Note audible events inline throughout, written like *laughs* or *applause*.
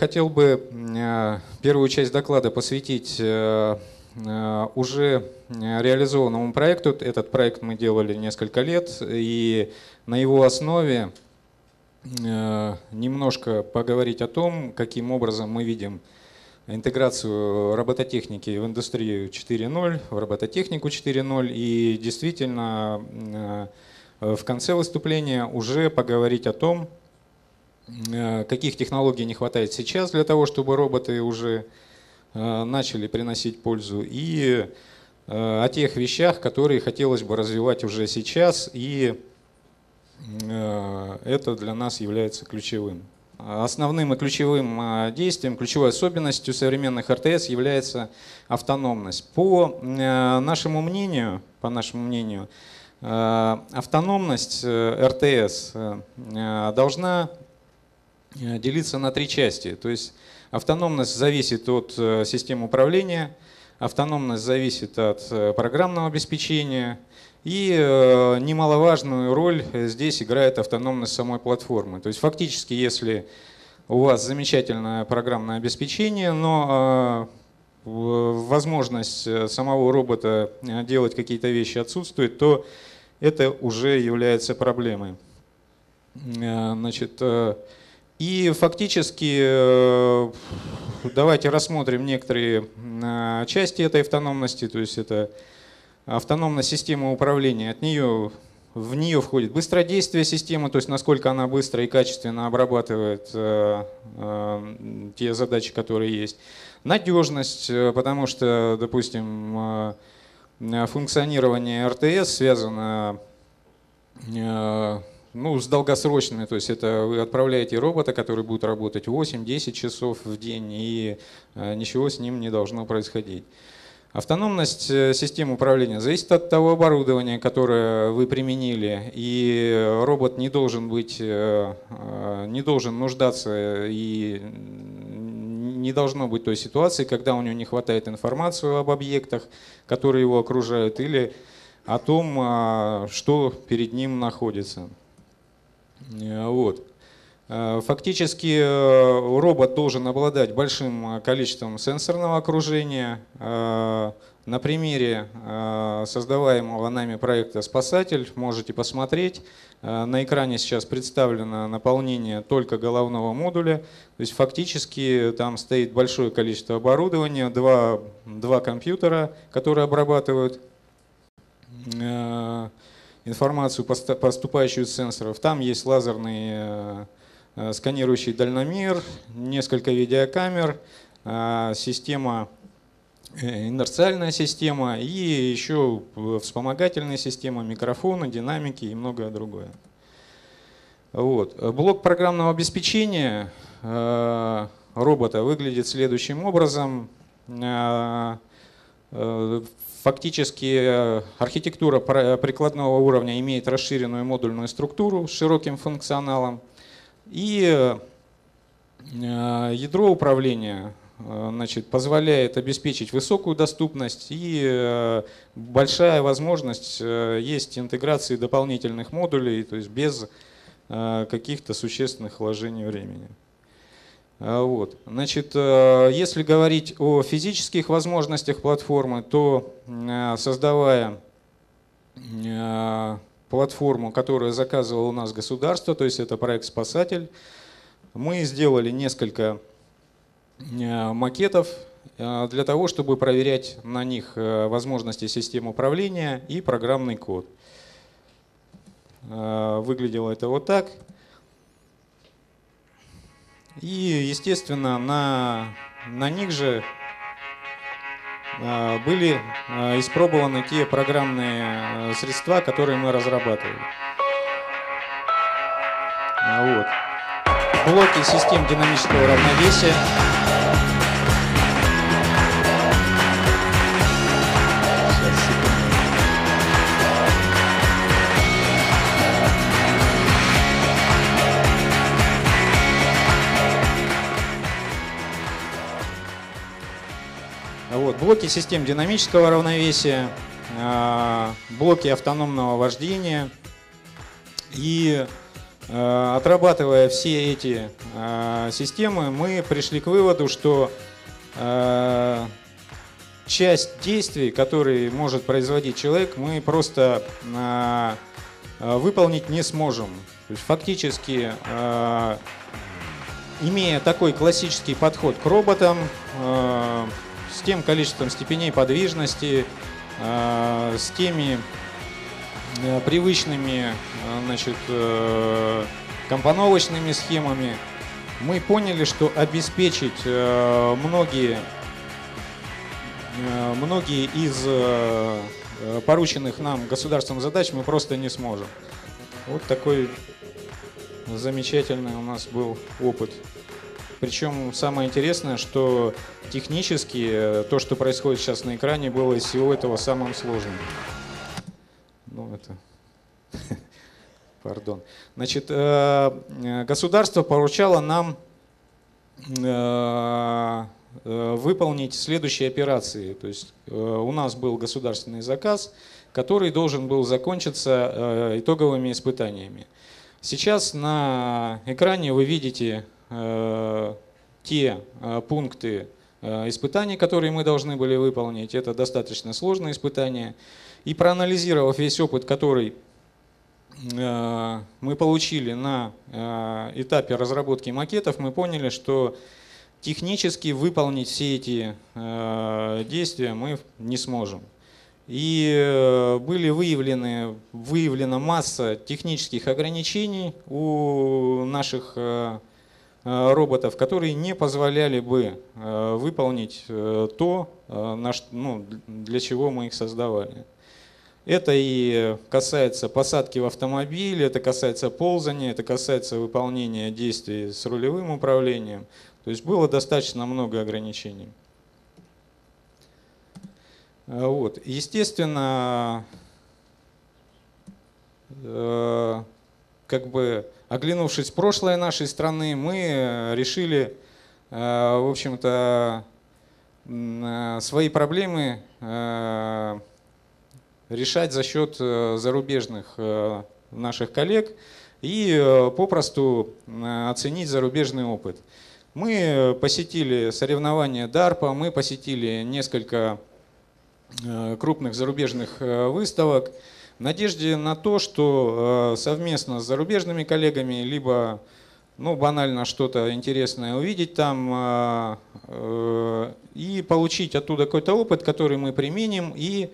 хотел бы э, первую часть доклада посвятить э, э, уже реализованному проекту. Этот проект мы делали несколько лет, и на его основе немножко поговорить о том, каким образом мы видим интеграцию робототехники в индустрию 4.0, в робототехнику 4.0, и действительно в конце выступления уже поговорить о том, каких технологий не хватает сейчас для того, чтобы роботы уже э, начали приносить пользу, и э, о тех вещах, которые хотелось бы развивать уже сейчас, и это для нас является ключевым. Основным и ключевым действием, ключевой особенностью современных РТС является автономность. По нашему мнению, по нашему мнению, автономность РТС должна Э, делиться на три части. То есть автономность зависит от э, системы управления, автономность зависит от э, программного обеспечения, и немаловажную роль здесь играет автономность самой платформы. То есть фактически, если у вас замечательное программное обеспечение, но возможность самого робота делать какие-то вещи отсутствует, то это уже является проблемой. Значит, и фактически э, давайте рассмотрим некоторые э, части этой автономности, то есть это автономная система управления. От нее, в нее входит быстродействие системы, то есть насколько она быстро и качественно обрабатывает э, те задачи, которые есть. Надежность, потому что, допустим, функционирование РТС связано ну, с долгосрочными, то есть это вы отправляете робота, который будет работать 8-10 часов в день, и э, ничего с ним не должно происходить. Автономность э, системы управления зависит от того оборудования, которое вы применили, и робот не должен быть, э, не должен нуждаться и не должно быть той ситуации, когда у него не хватает информации об объектах, которые его окружают, или о том, что перед ним находится. Э, вот. Э, фактически э, робот должен обладать большим количеством сенсорного окружения. На примере создаваемого нами проекта «Спасатель» можете посмотреть. На экране сейчас представлено наполнение только головного модуля. То есть фактически там стоит большое количество оборудования, два, два компьютера, которые обрабатывают информацию, поступающую из сенсоров. Там есть лазерный э, э, сканирующий дальномер, несколько видеокамер, э, система инерциальная система и еще вспомогательная система, микрофоны, динамики и многое другое. Вот. Блок программного обеспечения робота выглядит следующим образом. Фактически э, архитектура прикладного уровня имеет расширенную модульную структуру с широким функционалом. И э, ядро управления э, значит, позволяет обеспечить высокую доступность и большая возможность есть интеграции дополнительных модулей, то есть без каких-то существенных вложений времени. А, вот. Значит, э, если говорить о физических возможностях платформы, то э, создавая э, платформу, которую заказывало у нас государство, то есть это проект «Спасатель», мы сделали несколько макетов для того, чтобы проверять на них возможности системы управления и программный код. Выглядело это вот так. И, естественно, на, на них же а, были а, испробованы те программные а, средства, которые мы разрабатывали. Вот. Блоки систем динамического равновесия. Блоки систем динамического равновесия, а, блоки автономного вождения и Отрабатывая все эти системы, мы пришли к выводу, что часть действий, которые может производить человек, мы просто выполнить не сможем. То есть фактически, имея такой классический подход к роботам, с тем количеством степеней подвижности, э, с теми э, привычными э, значит, компоновочными схемами, мы поняли, что обеспечить многие, многие из порученных нам государственных задач мы просто не сможем. Вот такой замечательный у нас был опыт. Причем самое интересное, что технически э, то, что происходит сейчас на экране, было из всего этого самым сложным. Ну, это... *laughs* Пардон. Значит, э, э, государство поручало нам выполнить следующие операции. То есть у нас был государственный заказ, который должен был закончиться итоговыми испытаниями. Сейчас на экране вы видите те э, пункты э, испытаний, которые мы должны были выполнить. Это достаточно сложные испытания. И проанализировав весь опыт, который мы получили на этапе разработки макетов, мы поняли, что технически выполнить все эти действия мы не сможем. И были выявлены, выявлена масса технических ограничений у наших Э, роботов, которые не позволяли бы э, выполнить э, то, ну, для чего мы их создавали. Это и касается посадки в автомобиль, это касается ползания, это касается выполнения действий с рулевым управлением. То есть было достаточно много ограничений. Вот. Естественно, как бы оглянувшись в прошлое нашей страны, мы э, решили, э, в общем-то, э, свои проблемы решать за счет зарубежных наших коллег и попросту оценить зарубежный опыт. Мы посетили соревнования DARPA, мы посетили несколько крупных зарубежных выставок, надежде на то, что э, совместно с зарубежными коллегами, либо ну, банально что-то интересное увидеть там э, э, и получить оттуда какой-то опыт, который мы применим и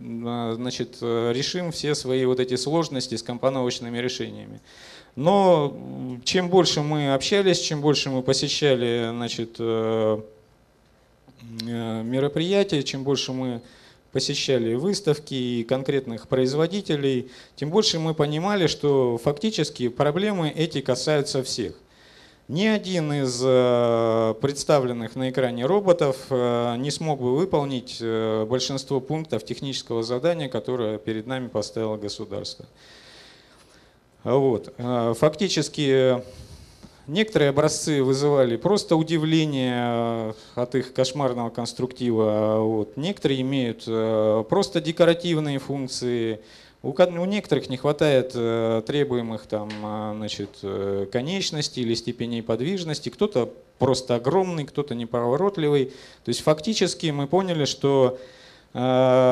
значит, решим все свои вот эти сложности с компоновочными решениями. Но чем больше мы общались, чем больше мы посещали значит, мероприятия, чем больше мы посещали выставки и конкретных производителей, тем больше мы понимали, что фактически проблемы эти касаются всех. Ни один из э, представленных на экране роботов э, не смог бы выполнить э, большинство пунктов технического задания, которое перед нами поставило государство. Вот. Фактически Некоторые образцы вызывали просто удивление э, от их кошмарного конструктива. Вот. Некоторые имеют э, просто декоративные функции. У, некоторых не хватает э, требуемых там, значит, конечностей или степеней подвижности. Кто-то просто огромный, кто-то неповоротливый. То есть фактически мы поняли, что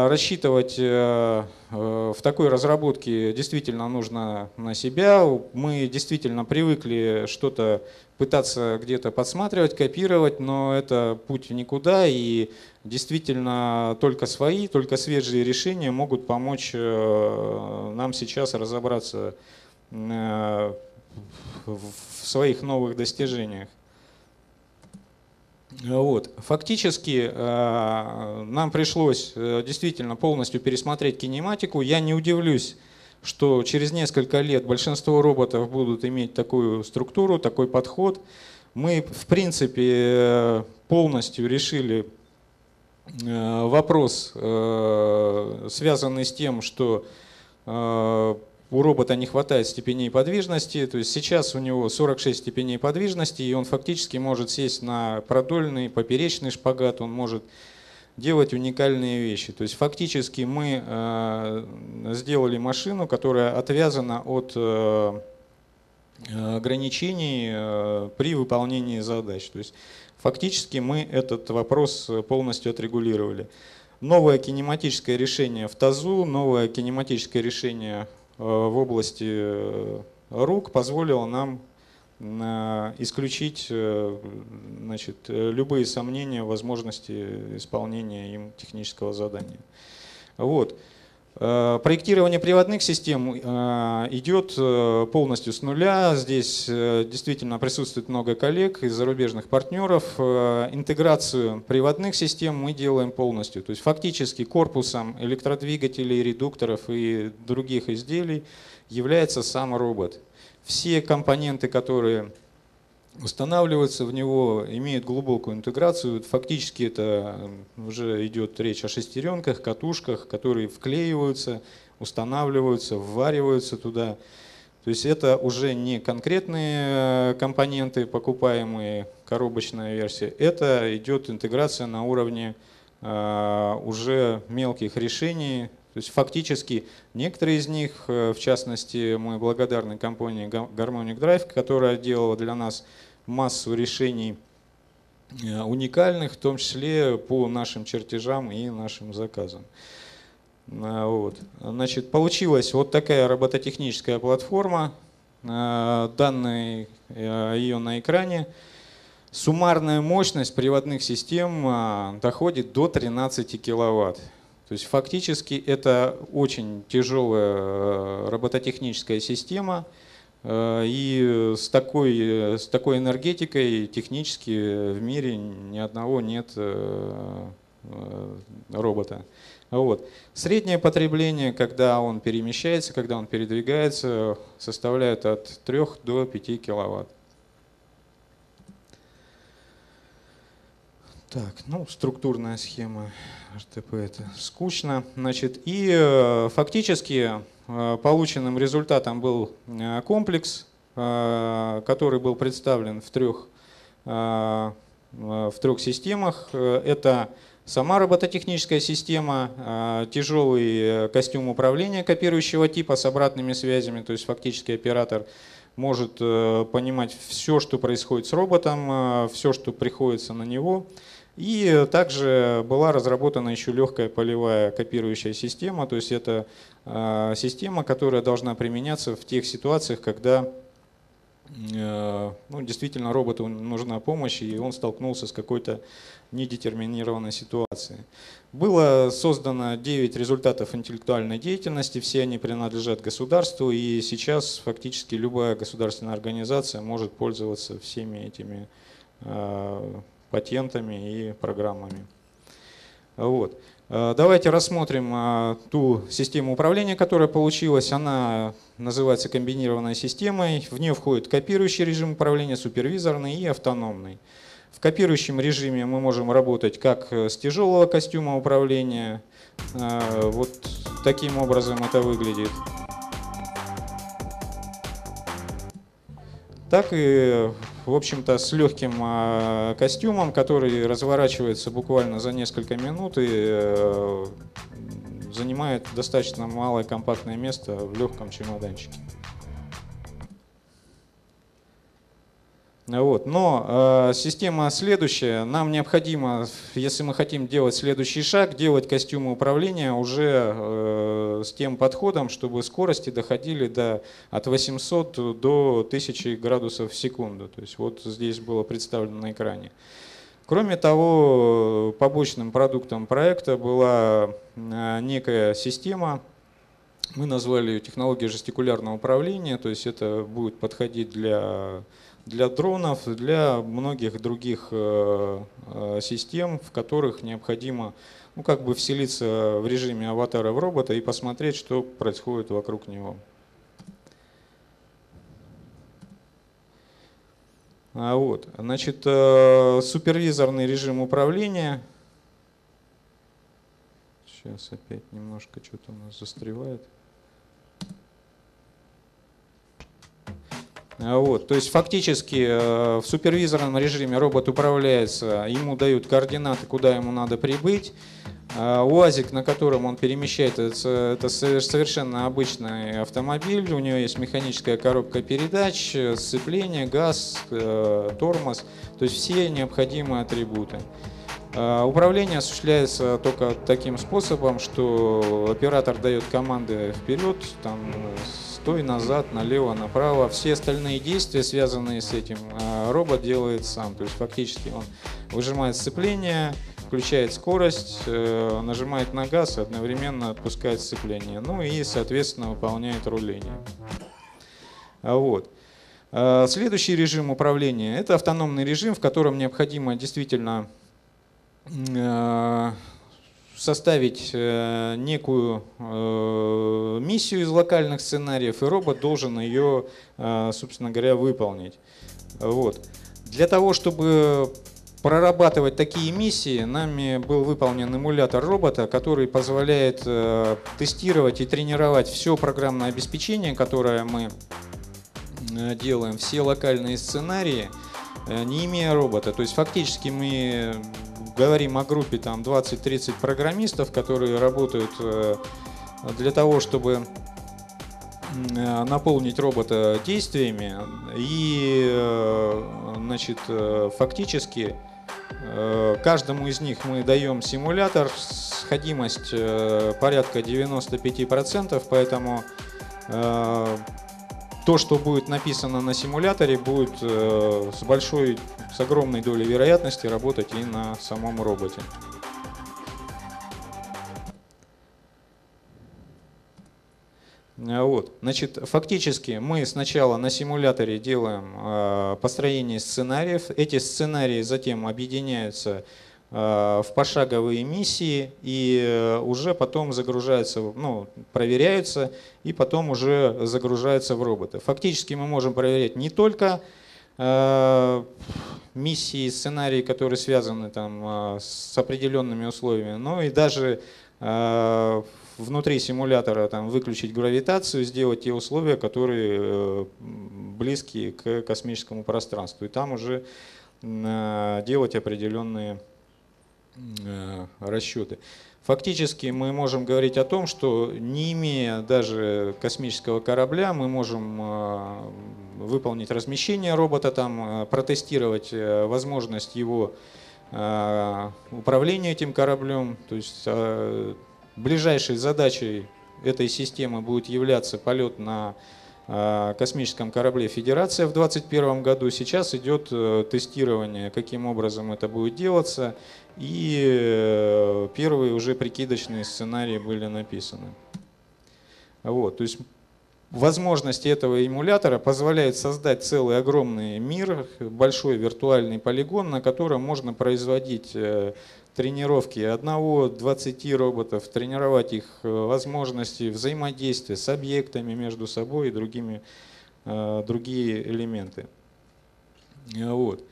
рассчитывать э, э, в такой разработке действительно нужно на себя. Мы действительно привыкли что-то пытаться где-то подсматривать, копировать, но это путь в и действительно только свои, только свежие решения могут помочь нам сейчас разобраться в своих новых достижениях. Вот. Фактически э, нам пришлось э, действительно полностью пересмотреть кинематику. Я не удивлюсь, что через несколько лет большинство роботов будут иметь такую структуру, такой подход. Мы, в принципе, э, полностью решили вопрос, связанный с тем, что у робота не хватает степеней подвижности, то есть сейчас у него 46 степеней подвижности, и он фактически может сесть на продольный, поперечный шпагат, он может делать уникальные вещи. То есть фактически мы сделали машину, которая отвязана от ограничений при выполнении задач. То есть фактически мы этот вопрос полностью отрегулировали. Новое кинематическое решение в ТАЗу, новое кинематическое решение в области рук позволило нам исключить э, значит, любые сомнения в возможности исполнения им технического задания. Вот. Э, проектирование приводных систем э, идет полностью с нуля. Здесь действительно присутствует много коллег и зарубежных партнеров. Интеграцию приводных систем мы делаем полностью. То есть фактически корпусом электродвигателей, редукторов и других изделий является сам робот все компоненты, которые устанавливаются в него, имеют глубокую интеграцию. Фактически это уже идет речь о шестеренках, катушках, которые вклеиваются, устанавливаются, ввариваются туда. То есть это уже не конкретные компоненты, покупаемые, коробочная версия, это идет интеграция на уровне э, уже мелких решений, то есть фактически некоторые из них, э, в частности, мы благодарны компании Harmonic Drive, которая делала для нас массу решений э, уникальных, в том числе по нашим чертежам и нашим заказам. Э, вот. Значит, получилась вот такая робототехническая платформа, данные ее на экране. Суммарная мощность приводных систем доходит до 13 киловатт. То есть фактически это очень тяжелая э, робототехническая система, э, и с такой, э, с такой энергетикой технически в мире ни одного нет робота. Вот. Среднее потребление, когда он перемещается, когда он передвигается, составляет от 3 до 5 киловатт. Так, ну, структурная схема РТП это скучно. Значит, и э, фактически э, полученным результатом был э, комплекс, который был представлен в трех, в трех системах. Это сама робототехническая система, тяжелый костюм управления копирующего типа с обратными связями, то есть фактически оператор может понимать все, что происходит с роботом, все, что приходится на него. И также была разработана еще легкая полевая копирующая система, то есть это а, система, которая должна применяться в тех ситуациях, когда э, ну, действительно роботу нужна помощь, и он столкнулся с какой-то недетерминированной ситуацией. Было создано 9 результатов интеллектуальной деятельности, все они принадлежат государству, и сейчас фактически любая государственная организация может пользоваться всеми этими а, патентами и программами. Вот. Э, давайте рассмотрим э, ту систему управления, которая получилась. Она называется комбинированной системой. В нее входит копирующий режим управления, супервизорный и автономный. В копирующем режиме мы можем работать как с тяжелого костюма управления. Э, вот таким образом это выглядит. Так и в общем-то, с легким а, костюмом, который разворачивается буквально за несколько минут и э, занимает достаточно малое компактное место в легком чемоданчике. Вот. Но э, система следующая. Нам необходимо, если мы хотим делать следующий шаг, делать костюмы управления уже э, с тем подходом, чтобы скорости доходили до, от 800 до 1000 градусов в секунду. То есть вот здесь было представлено на экране. Кроме того, побочным продуктом проекта была э, некая система, мы назвали ее технология жестикулярного управления, то есть это будет подходить для для дронов, для многих других э, э, систем, в которых необходимо ну, как бы вселиться в режиме аватара в робота и посмотреть, что происходит вокруг него. А вот, значит, э, супервизорный режим управления. Сейчас опять немножко что-то у нас застревает. Вот, то есть фактически в супервизорном режиме робот управляется, ему дают координаты, куда ему надо прибыть, а, УАЗик, на котором он перемещает, это совершенно обычный автомобиль. У него есть механическая коробка передач, сцепление, газ, э, тормоз, то есть все необходимые атрибуты. Управление осуществляется только таким способом, что оператор дает команды вперед, там, стой, назад, налево, направо. Все остальные действия, связанные с этим, а, робот делает сам. То есть фактически он выжимает сцепление, включает скорость, э, нажимает на газ и одновременно отпускает сцепление. Ну и, соответственно, выполняет руление. А вот. А следующий режим управления – это автономный режим, в котором необходимо действительно э, составить э, некую миссию из локальных сценариев, и робот должен ее, собственно говоря, выполнить. Вот. Для того, чтобы прорабатывать такие миссии, нами был выполнен эмулятор робота, который позволяет э, тестировать и тренировать все программное обеспечение, которое мы э, делаем, все локальные сценарии, э, не имея робота. То есть фактически мы говорим о группе там 20-30 программистов, которые работают э, для того, чтобы э, наполнить робота действиями и э, значит, фактически каждому из них мы даем симулятор, сходимость порядка 95%, поэтому то, что будет написано на симуляторе, будет с большой, с огромной долей вероятности работать и на самом роботе. Вот. Значит, фактически мы сначала на симуляторе делаем э, построение сценариев. Эти сценарии затем объединяются э, в пошаговые миссии и э, уже потом загружаются, ну, проверяются и потом уже загружаются в роботы. Фактически мы можем проверять не только э, миссии, сценарии, которые связаны там, э, с определенными условиями, но и даже э, внутри симулятора там, выключить гравитацию, сделать те условия, которые э, близки к космическому пространству. И там уже э, делать определенные э, расчеты. Фактически мы можем говорить о том, что не имея даже космического корабля, мы можем выполнить размещение робота, там, протестировать возможность его управления этим кораблем, то есть Ближайшей задачей этой системы будет являться полет на космическом корабле Федерация в 2021 году. Сейчас идет э, тестирование, каким образом это будет делаться, и э, первые уже прикидочные сценарии были написаны. Вот, то есть возможности этого эмулятора позволяют создать целый огромный мир, большой виртуальный полигон, на котором можно производить э, тренировки одного-двадцати роботов, тренировать их э, возможности взаимодействия с объектами между собой и другими, э, другие элементы. Вот.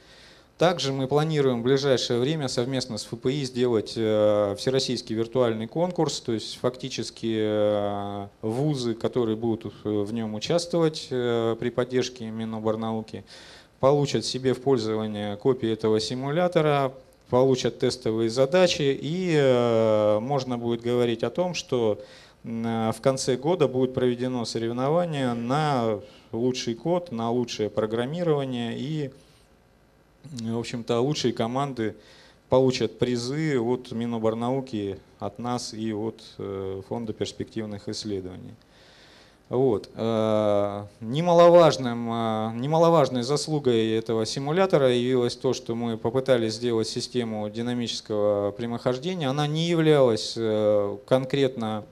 Также мы планируем в ближайшее время совместно с ФПИ сделать э, всероссийский виртуальный конкурс, то есть фактически вузы, которые будут в нем участвовать при поддержке Миноборнауки, получат себе в пользование копии этого симулятора, получат тестовые задачи, и э, можно будет говорить о том, что в конце года будет проведено соревнование на лучший код, на лучшее программирование, и, в общем-то, лучшие команды получат призы от Миноборнауки, от нас и от э, Фонда перспективных исследований. Вот. Э, немаловажным, э, немаловажной заслугой этого симулятора явилось то, что мы попытались сделать систему динамического прямохождения. Она не являлась э, конкретно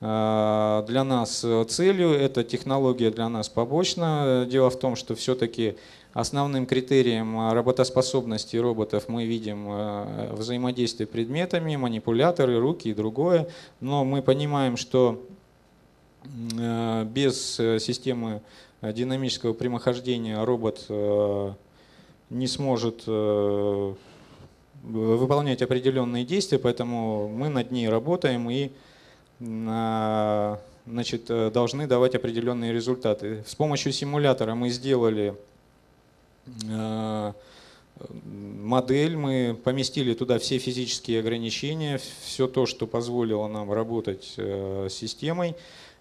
для нас целью, эта технология для нас побочна. Дело в том, что все-таки основным критерием работоспособности роботов мы видим взаимодействие предметами, манипуляторы, руки и другое. Но мы понимаем, что без э, системы э, динамического прямохождения робот не сможет выполнять определенные действия, поэтому мы над ней работаем и значит, должны давать определенные результаты. С помощью симулятора мы сделали модель, мы поместили туда все физические ограничения, все то, что позволило нам работать с системой.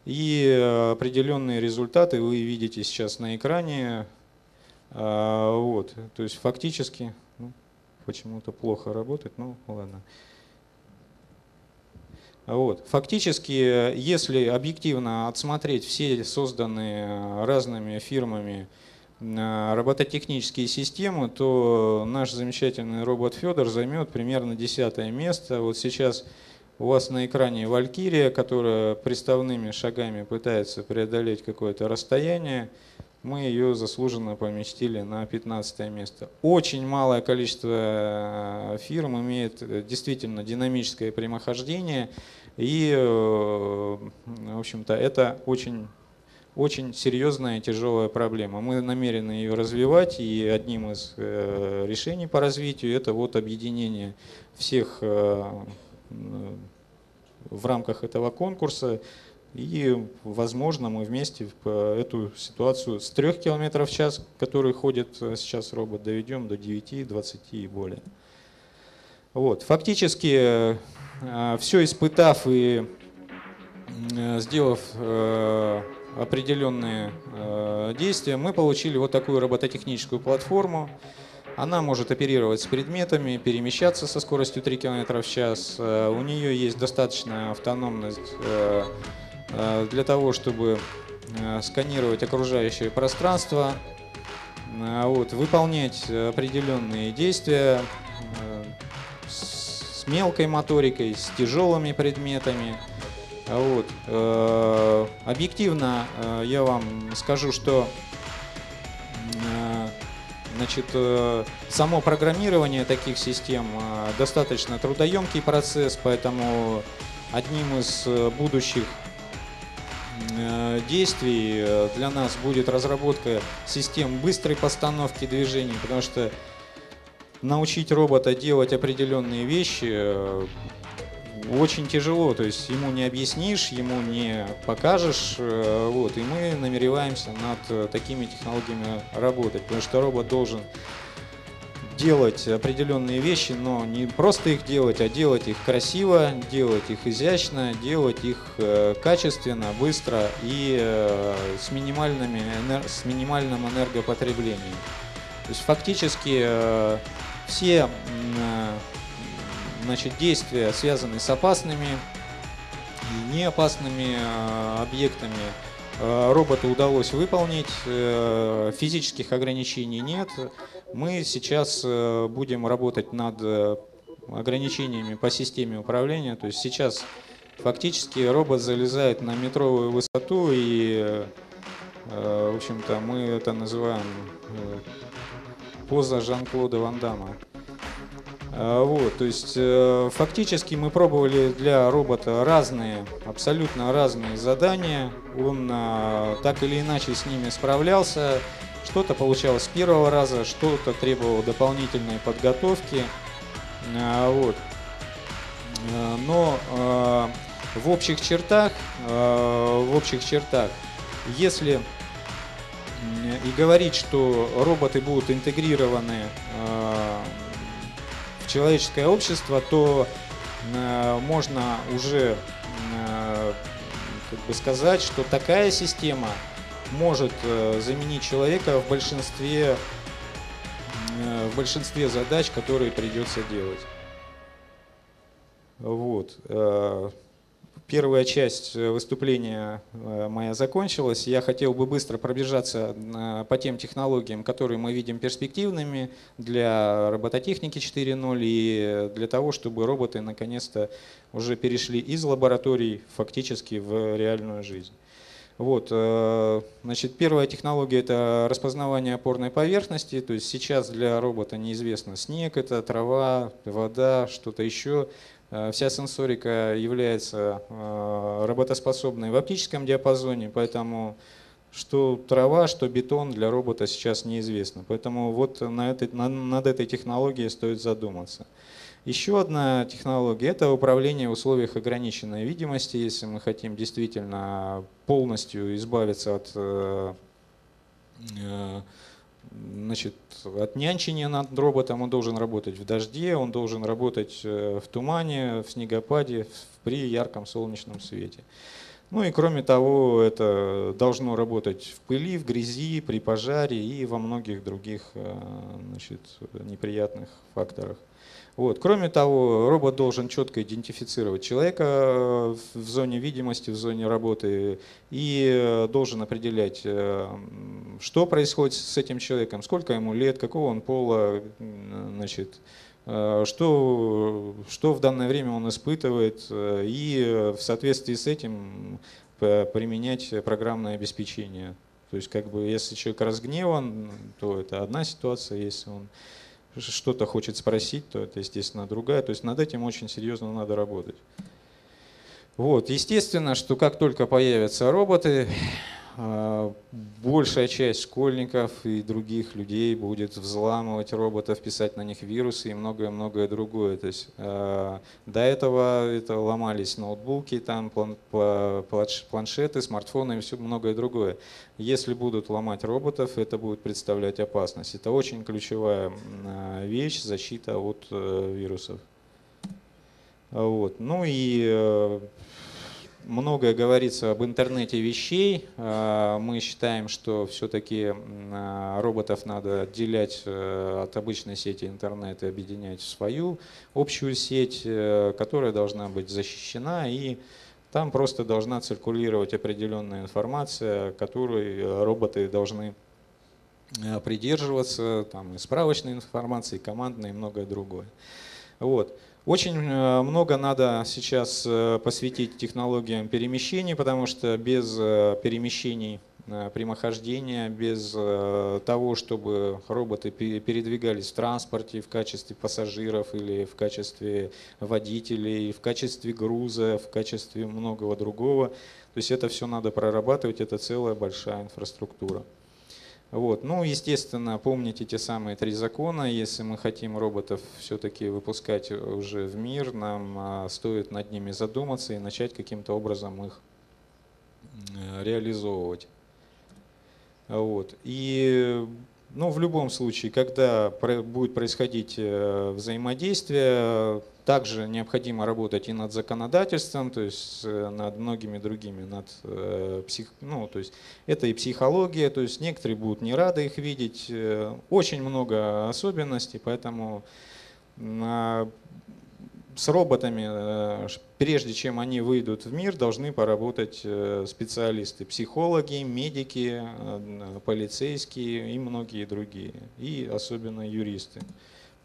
И определенные результаты вы видите сейчас на экране. Вот, то есть фактически ну, почему-то плохо работает, ну ладно. Вот. Фактически, если объективно отсмотреть все созданные разными фирмами э, робототехнические системы, то наш замечательный робот Федор займет примерно десятое место. Вот сейчас у вас на экране Валькирия, которая приставными шагами пытается преодолеть какое-то расстояние мы ее заслуженно поместили на 15 место. Очень малое количество э, фирм имеет э, действительно динамическое прямохождение, и, э, в общем-то, это очень очень серьезная и тяжелая проблема. Мы намерены ее развивать, и одним из решений по развитию это вот объединение всех в рамках этого конкурса и, возможно, мы вместе эту ситуацию с 3 км в час, который ходит э, сейчас робот, доведем до 9, 20 и более. Вот. Фактически, э, все испытав и э, сделав определенные действия, мы получили вот такую робототехническую платформу. Она может оперировать с предметами, перемещаться со скоростью 3 км в час. У нее есть достаточная автономность Э, для того, чтобы э, сканировать окружающее пространство, э, вот, выполнять определенные действия с мелкой моторикой, с тяжелыми предметами. Вот. Объективно я вам скажу, что значит, само программирование таких систем достаточно трудоемкий процесс, поэтому одним из будущих Э, действий э, для нас будет разработка систем быстрой постановки движений, потому что научить робота делать определенные вещи э, очень тяжело, то есть ему не объяснишь, ему не покажешь, вот, и мы намереваемся над такими технологиями работать, потому что робот должен делать определенные вещи, но не просто их делать, а делать их красиво, делать их изящно, делать их э, качественно, быстро и э, с, минимальными, с минимальным энергопотреблением. То есть фактически э, все значит, действия, связанные с опасными и неопасными объектами, роботу удалось выполнить, физических ограничений нет. Мы сейчас э, будем работать над э, ограничениями по системе управления. То есть сейчас фактически робот залезает на метровую высоту и, э, в общем-то, мы это называем поза Жан-Клода Ван Дамма. Вот, то есть фактически мы пробовали для робота разные, абсолютно разные задания. Он так или иначе с ними справлялся. Что-то получалось с первого раза, что-то требовало дополнительной подготовки. А, вот. А, но а, в общих чертах, в общих чертах, если и говорить, что роботы будут интегрированы человеческое общество, то можно уже как бы сказать, что такая система может э, заменить человека в большинстве, э, в большинстве задач, которые придется делать. Вот. Э, первая часть выступления моя закончилась. Я хотел бы быстро пробежаться по тем технологиям, которые мы видим перспективными для робототехники 4.0 и для того, чтобы роботы наконец-то уже перешли из лабораторий фактически в реальную жизнь. Вот, э, значит, первая технология – это распознавание опорной поверхности. То есть сейчас для робота неизвестно, снег это, трава, вода, что-то еще. Э, вся сенсорика является э, работоспособной в оптическом диапазоне, поэтому что трава, что бетон для робота сейчас неизвестно. Поэтому вот на этой, на, над этой технологией стоит задуматься. Еще одна технология – это управление в условиях ограниченной видимости. Если мы хотим действительно полностью избавиться от значит, от нянчения над роботом он должен работать в дожде, он должен работать в тумане, в снегопаде, при ярком солнечном свете. Ну и кроме того, это должно работать в пыли, в грязи, при пожаре и во многих других э, значит, неприятных факторах. Вот. Кроме того, робот должен четко идентифицировать человека э, в зоне видимости, в зоне работы и э, должен определять, что происходит с этим человеком, сколько ему лет, какого он пола, значит, что, что в данное время он испытывает, и в соответствии с этим применять программное обеспечение. То есть, как бы, если человек разгневан, то это одна ситуация, если он что-то хочет спросить, то это, естественно, другая. То есть над этим очень серьезно надо работать. Вот. Естественно, что как только появятся роботы, большая часть школьников и других людей будет взламывать роботов, писать на них вирусы и многое-многое другое. То есть а, до этого это ломались ноутбуки, там планшеты, смартфоны и все многое другое. Если будут ломать роботов, это будет представлять опасность. Это очень ключевая а, вещь защита от э, вирусов. Вот. Ну и э, Многое говорится об интернете вещей. А, мы считаем, что все-таки а, роботов надо отделять э, от обычной сети интернет и объединять в свою общую сеть, э, которая должна быть защищена и там просто должна циркулировать определенная информация, которой роботы должны э, придерживаться, там и справочной информации, и командной, и многое другое. Вот. Очень э, много надо сейчас э, посвятить технологиям перемещений, потому что без э, перемещений прямохождения, без того, чтобы роботы передвигались в транспорте в качестве пассажиров или в качестве водителей, в качестве груза, в качестве многого другого. То есть это все надо прорабатывать, это целая большая инфраструктура. Вот. Ну, естественно, помните те самые три закона. Если мы хотим роботов все-таки выпускать уже в мир, нам а, стоит над ними задуматься и начать каким-то образом их реализовывать. Вот. И ну, в любом случае, когда будет происходить э, взаимодействие, также необходимо работать и над законодательством, то есть э, над многими другими, над э, псих, ну, то есть это и психология, то есть некоторые будут не рады их видеть, э, очень много особенностей, поэтому с роботами, прежде чем они выйдут в мир, должны поработать специалисты, психологи, медики, полицейские и многие другие, и особенно юристы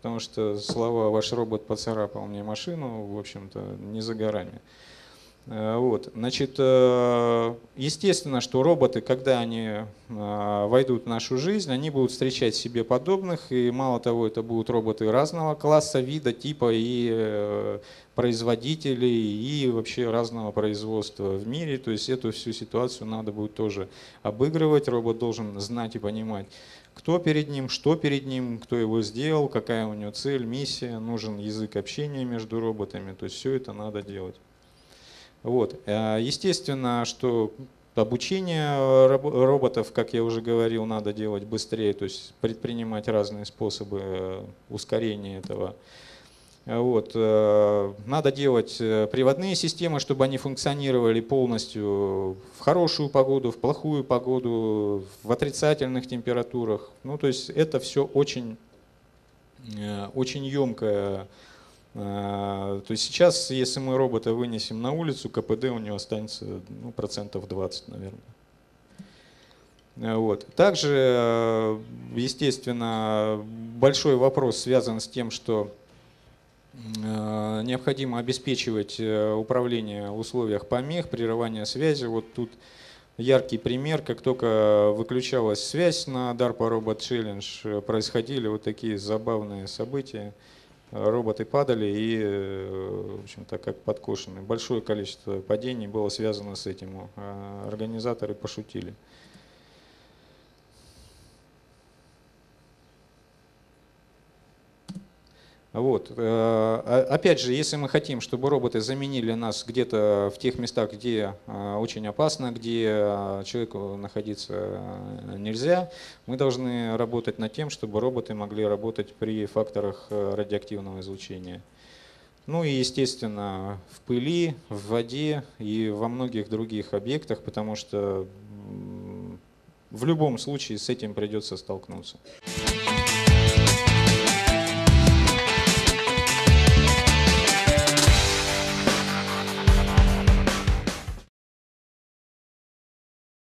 потому что слова «ваш робот поцарапал мне машину», в общем-то, не за горами. Э, вот. Значит, э, естественно, что роботы, когда они э, войдут в нашу жизнь, они будут встречать себе подобных, и мало того, это будут роботы разного класса, вида, типа и производителей, и вообще разного производства в мире. То есть эту всю ситуацию надо будет тоже обыгрывать, робот должен знать и понимать, кто перед ним, что перед ним, кто его сделал, какая у него цель, миссия, нужен язык общения между роботами, то есть все это надо делать. Вот. Э, естественно, что обучение роботов, как я уже говорил, надо делать быстрее, то есть предпринимать разные способы э, ускорения этого вот. Э, надо делать э, приводные системы, чтобы они функционировали полностью в хорошую погоду, в плохую погоду, в отрицательных температурах. Ну, то есть это все очень, э, очень емкое. То есть сейчас, если мы робота вынесем на улицу, КПД у него останется ну, процентов 20, наверное. Вот. Также, естественно, большой вопрос связан с тем, что Э, необходимо обеспечивать э, управление в условиях помех, прерывания связи. Вот тут яркий пример, как только выключалась связь на DARPA Robot Challenge, происходили вот такие забавные события. Роботы падали и, э, в общем-то, как подкошенные. Большое количество падений было связано с этим. Организаторы пошутили. Вот. Э, опять же, если мы хотим, чтобы роботы заменили нас где-то в тех местах, где э, очень опасно, где э, человеку находиться нельзя, мы должны работать над тем, чтобы роботы могли работать при факторах радиоактивного излучения. Ну и, естественно, в пыли, в воде и во многих других объектах, потому что в любом случае с этим придется столкнуться.